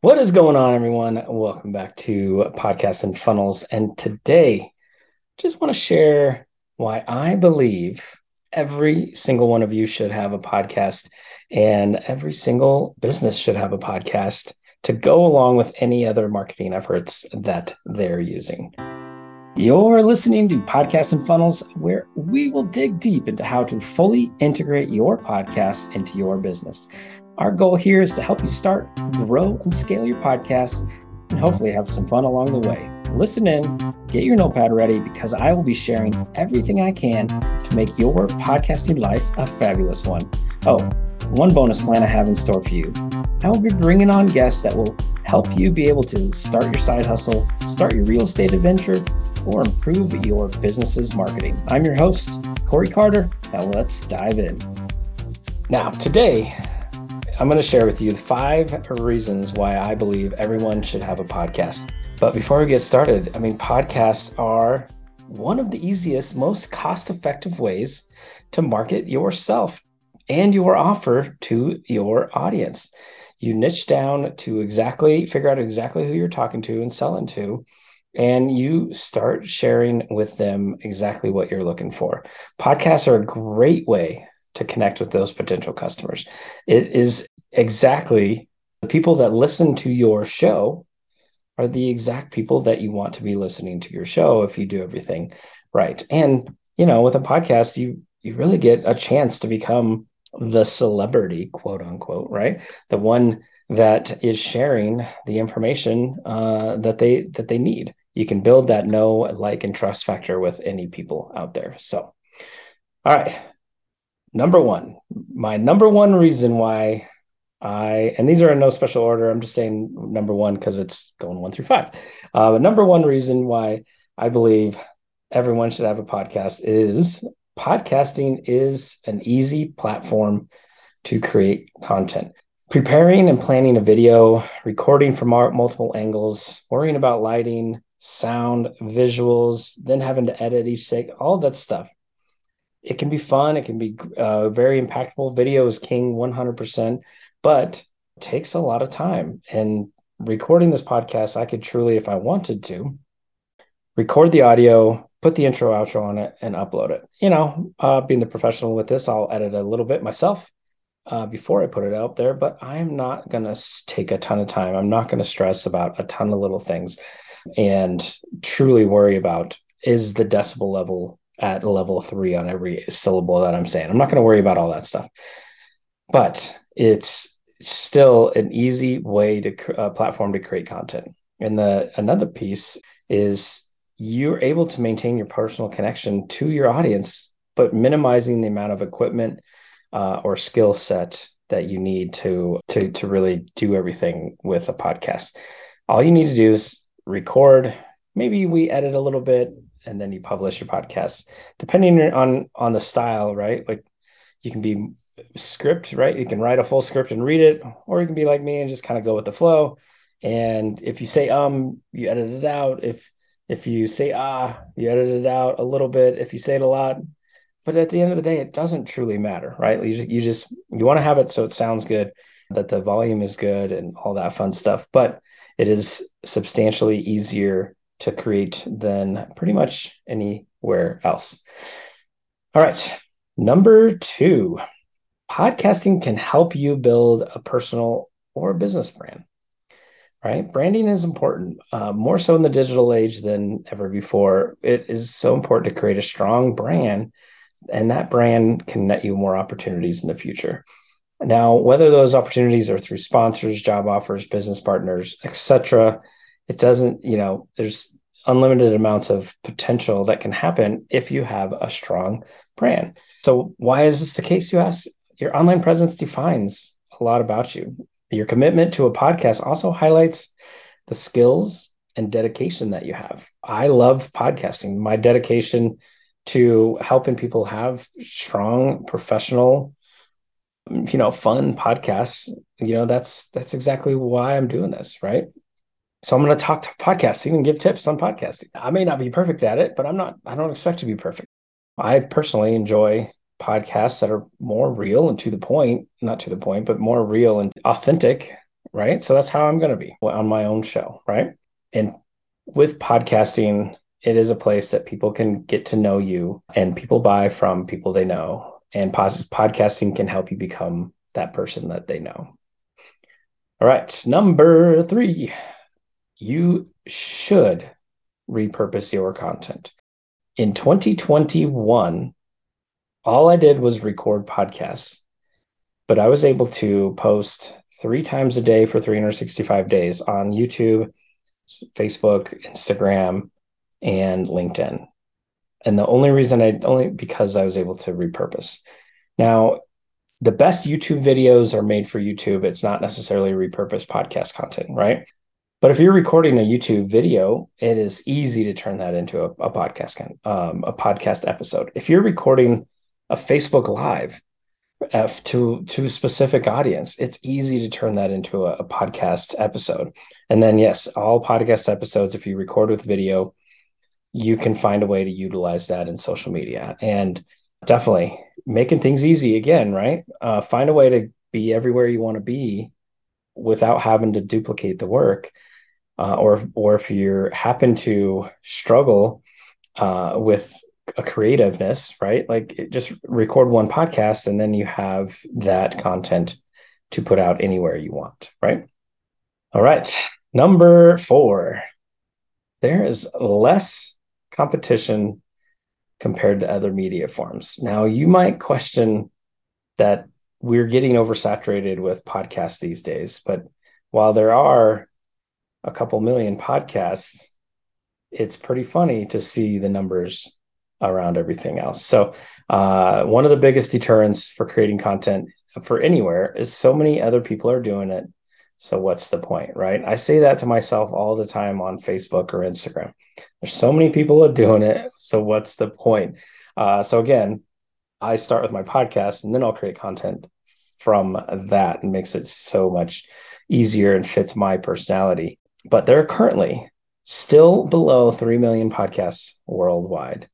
What is going on, everyone? Welcome back to Podcasts and Funnels. And today, just want to share why I believe every single one of you should have a podcast and every single business should have a podcast to go along with any other marketing efforts that they're using. You're listening to Podcasts and Funnels, where we will dig deep into how to fully integrate your podcast into your business. Our goal here is to help you start, grow, and scale your podcast, and hopefully have some fun along the way. Listen in, get your notepad ready, because I will be sharing everything I can to make your podcasting life a fabulous one. Oh, one bonus plan I have in store for you. I will be bringing on guests that will help you be able to start your side hustle, start your real estate adventure, or improve your business's marketing. I'm your host, Cory Carter. Now let's dive in. Now, today, I'm going to share with you five reasons why I believe everyone should have a podcast. But before we get started, I mean, podcasts are one of the easiest, most cost effective ways to market yourself and your offer to your audience. You niche down to exactly figure out exactly who you're talking to and selling to, and you start sharing with them exactly what you're looking for. Podcasts are a great way to connect with those potential customers. It is exactly the people that listen to your show are the exact people that you want to be listening to your show if you do everything right. And you know, with a podcast, you you really get a chance to become the celebrity, quote unquote, right? The one that is sharing the information uh, that they that they need. You can build that know, like, and trust factor with any people out there. So, all right, number one, my number one reason why I, and these are in no special order. I'm just saying number one because it's going one through five. Uh, but number one reason why I believe everyone should have a podcast is podcasting is an easy platform to create content. Preparing and planning a video, recording from multiple angles, worrying about lighting, sound, visuals, then having to edit each take, all that stuff it can be fun. It can be uh, very impactful. Video is king 100%, but takes a lot of time. And recording this podcast, I could truly, if I wanted to, record the audio, put the intro, outro on it, and upload it. You know, uh, being the professional with this, I'll edit a little bit myself uh, before I put it out there, but I'm not going to take a ton of time. I'm not going to stress about a ton of little things and truly worry about is the decibel level at level three on every syllable that I'm saying. I'm not going to worry about all that stuff, but it's still an easy way to uh, platform to create content. And the another piece is you're able to maintain your personal connection to your audience, but minimizing the amount of equipment uh, or skill set that you need to to to really do everything with a podcast. All you need to do is record. Maybe we edit a little bit, and then you publish your podcast. Depending on on the style right? Like you can be script right? You can write a full script and read it or you can be like me and just kind of go with the flow. And if you say um you edit it out. If if you say ah you edit it out a little bit. If you say it a lot. But at the end of the day it doesn't truly matter right? You just you just you want to have it so it sounds good that the volume is good and all that fun stuff. But it is substantially easier to create than pretty much anywhere else. All right. Number two, podcasting can help you build a personal or business brand. Right? Branding is important, uh, more so in the digital age than ever before. It is so important to create a strong brand, and that brand can net you more opportunities in the future. Now, whether those opportunities are through sponsors, job offers, business partners, etc., it doesn't, you know, there's unlimited amounts of potential that can happen if you have a strong brand. So, why is this the case, you ask? Your online presence defines a lot about you. Your commitment to a podcast also highlights the skills and dedication that you have. I love podcasting. My dedication to helping people have strong professional you know fun podcasts you know that's that's exactly why i'm doing this right so I'm going to talk to podcasting and give tips on podcasting. I may not be perfect at it, but I'm not, I don't expect to be perfect. I personally enjoy podcasts that are more real and to the point, not to the point, but more real and authentic right? So that's how I'm going to be on my own show, right? And with podcasting, it is a place that people can get to know you and people buy from people they know. And podcasting can help you become that person that they know. All right, number three, you should repurpose your content. In 2021, all I did was record podcasts, but I was able to post three times a day for 365 days on YouTube, Facebook, Instagram, and LinkedIn. And the only reason I only because I was able to repurpose. Now, the best YouTube videos are made for YouTube. It's not necessarily repurposed podcast content, right? But if you're recording a YouTube video, it is easy to turn that into a, a podcast um, a podcast episode. If you're recording a Facebook Live uh, to to a specific audience, it's easy to turn that into a, a podcast episode. And then yes, all podcast episodes, if you record with video, you can find a way to utilize that in social media. And definitely making things easy again, right? Uh, find a way to be everywhere you want to be without having to duplicate the work uh, or or if you happen to struggle uh, with a creativeness, right? Like just record one podcast and then you have that content to put out anywhere you want, right? All right. Number four, there is less competition compared to other media forms. Now, you might question that we're getting oversaturated with podcasts these days, but while there are a couple million podcasts, it's pretty funny to see the numbers around everything else. So, uh, one of the biggest deterrents for creating content for anywhere is so many other people are doing it. So, what's the point, right? I say that to myself all the time on Facebook or Instagram. There's so many people are doing it. So, what's the point? Uh, so, again, I start with my podcast and then I'll create content from that and makes it so much easier and fits my personality but there are currently still below 3 million podcasts worldwide.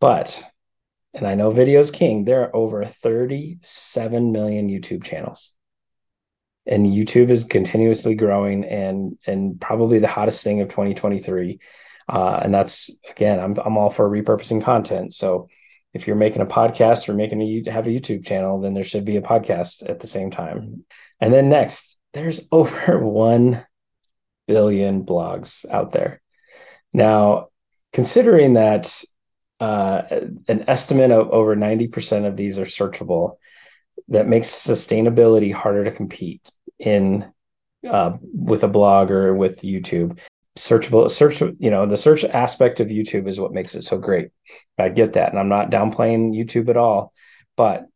But, and I know video's king, there are over 37 million YouTube channels. And YouTube is continuously growing and and probably the hottest thing of 2023. Uh, and that's again, I'm I'm all for repurposing content. So if you're making a podcast or making a have a YouTube channel, then there should be a podcast at the same time. And then next, there's over one billion blogs out there. Now, considering that uh, an estimate of over 90% of these are searchable, that makes sustainability harder to compete in uh, with a blog or with YouTube. Searchable, search, you know, the search aspect of YouTube is what makes it so great. I get that, and I'm not downplaying YouTube at all, but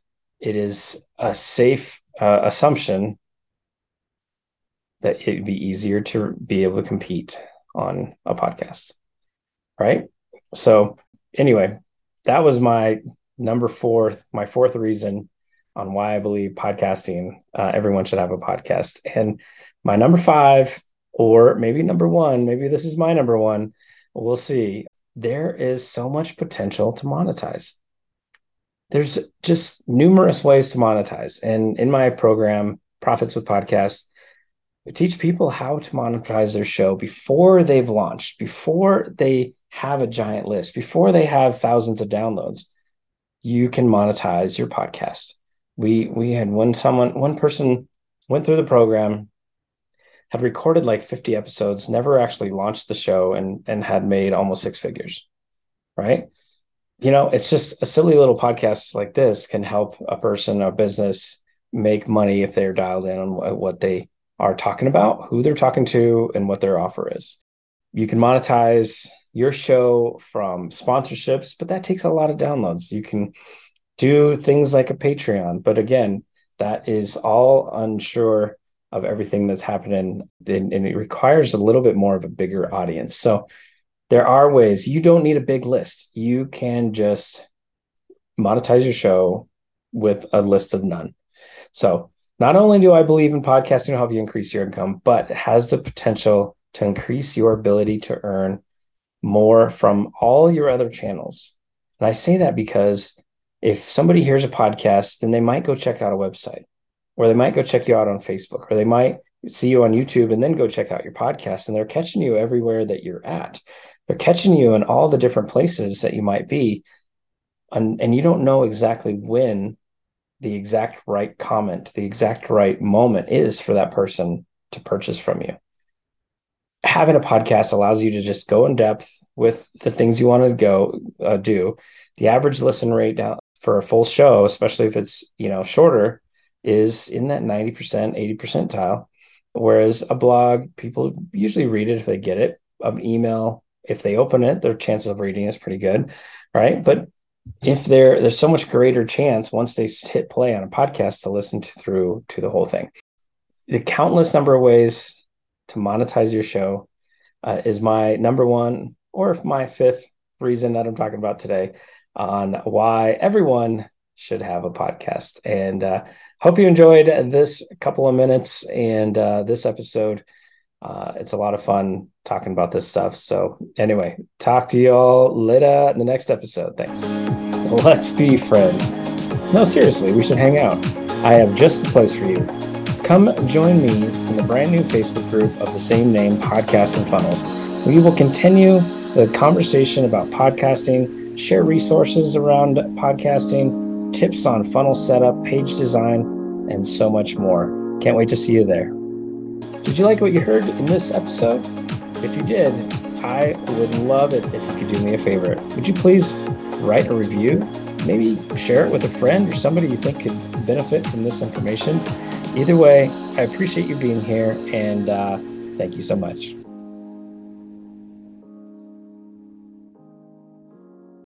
it is a safe uh, assumption that it'd be easier to be able to compete on a podcast. Right. So, anyway, that was my number four, my fourth reason on why I believe podcasting, uh, everyone should have a podcast. And my number five, or maybe number one, maybe this is my number one, we'll see. There is so much potential to monetize. There's just numerous ways to monetize. And in my program, Profits with Podcasts, we teach people how to monetize their show before they've launched, before they have a giant list, before they have thousands of downloads. You can monetize your podcast. We we had one someone one person went through the program, had recorded like 50 episodes, never actually launched the show and and had made almost six figures. Right? You know, it's just a silly little podcast like this can help a person, a business make money if they're dialed in on what they are talking about, who they're talking to, and what their offer is. You can monetize your show from sponsorships, but that takes a lot of downloads. You can do things like a Patreon, but again, that is all unsure of everything that's happening and, and it requires a little bit more of a bigger audience. So there are ways you don't need a big list. You can just monetize your show with a list of none. So not only do I believe in podcasting to help you increase your income, but it has the potential to increase your ability to earn more from all your other channels. And I say that because if somebody hears a podcast, then they might go check out a website, or they might go check you out on Facebook, or they might see you on YouTube and then go check out your podcast. And they're catching you everywhere that you're at. They're catching you in all the different places that you might be. And, and you don't know exactly when the exact right comment, the exact right moment is for that person to purchase from you. Having a podcast allows you to just go in depth with the things you want to go uh, do. The average listen rate down for a full show, especially if it's you know shorter, is in that 90%, 80 percentile. Whereas a blog, people usually read it if they get it. An email, if they open it, their chances of reading is pretty good, right? But if there there's so much greater chance once they hit play on a podcast to listen to through to the whole thing. The countless number of ways to monetize your show uh, is my number one or my fifth reason that I'm talking about today on why everyone should have a podcast. And uh, hope you enjoyed this couple of minutes and uh, this episode. Uh, it's a lot of fun talking about this stuff. So, anyway, talk to you all later in the next episode. Thanks. Let's be friends. No, seriously, we should hang out. I have just the place for you. Come join me in the brand new Facebook group of the same name, Podcasts and Funnels. We will continue the conversation about podcasting, share resources around podcasting, tips on funnel setup, page design, and so much more. Can't wait to see you there. Did you like what you heard in this episode? If you did, I would love it if you could do me a favor. Would you please write a review? Maybe share it with a friend or somebody you think could benefit from this information. Either way, I appreciate you being here and uh, thank you so much.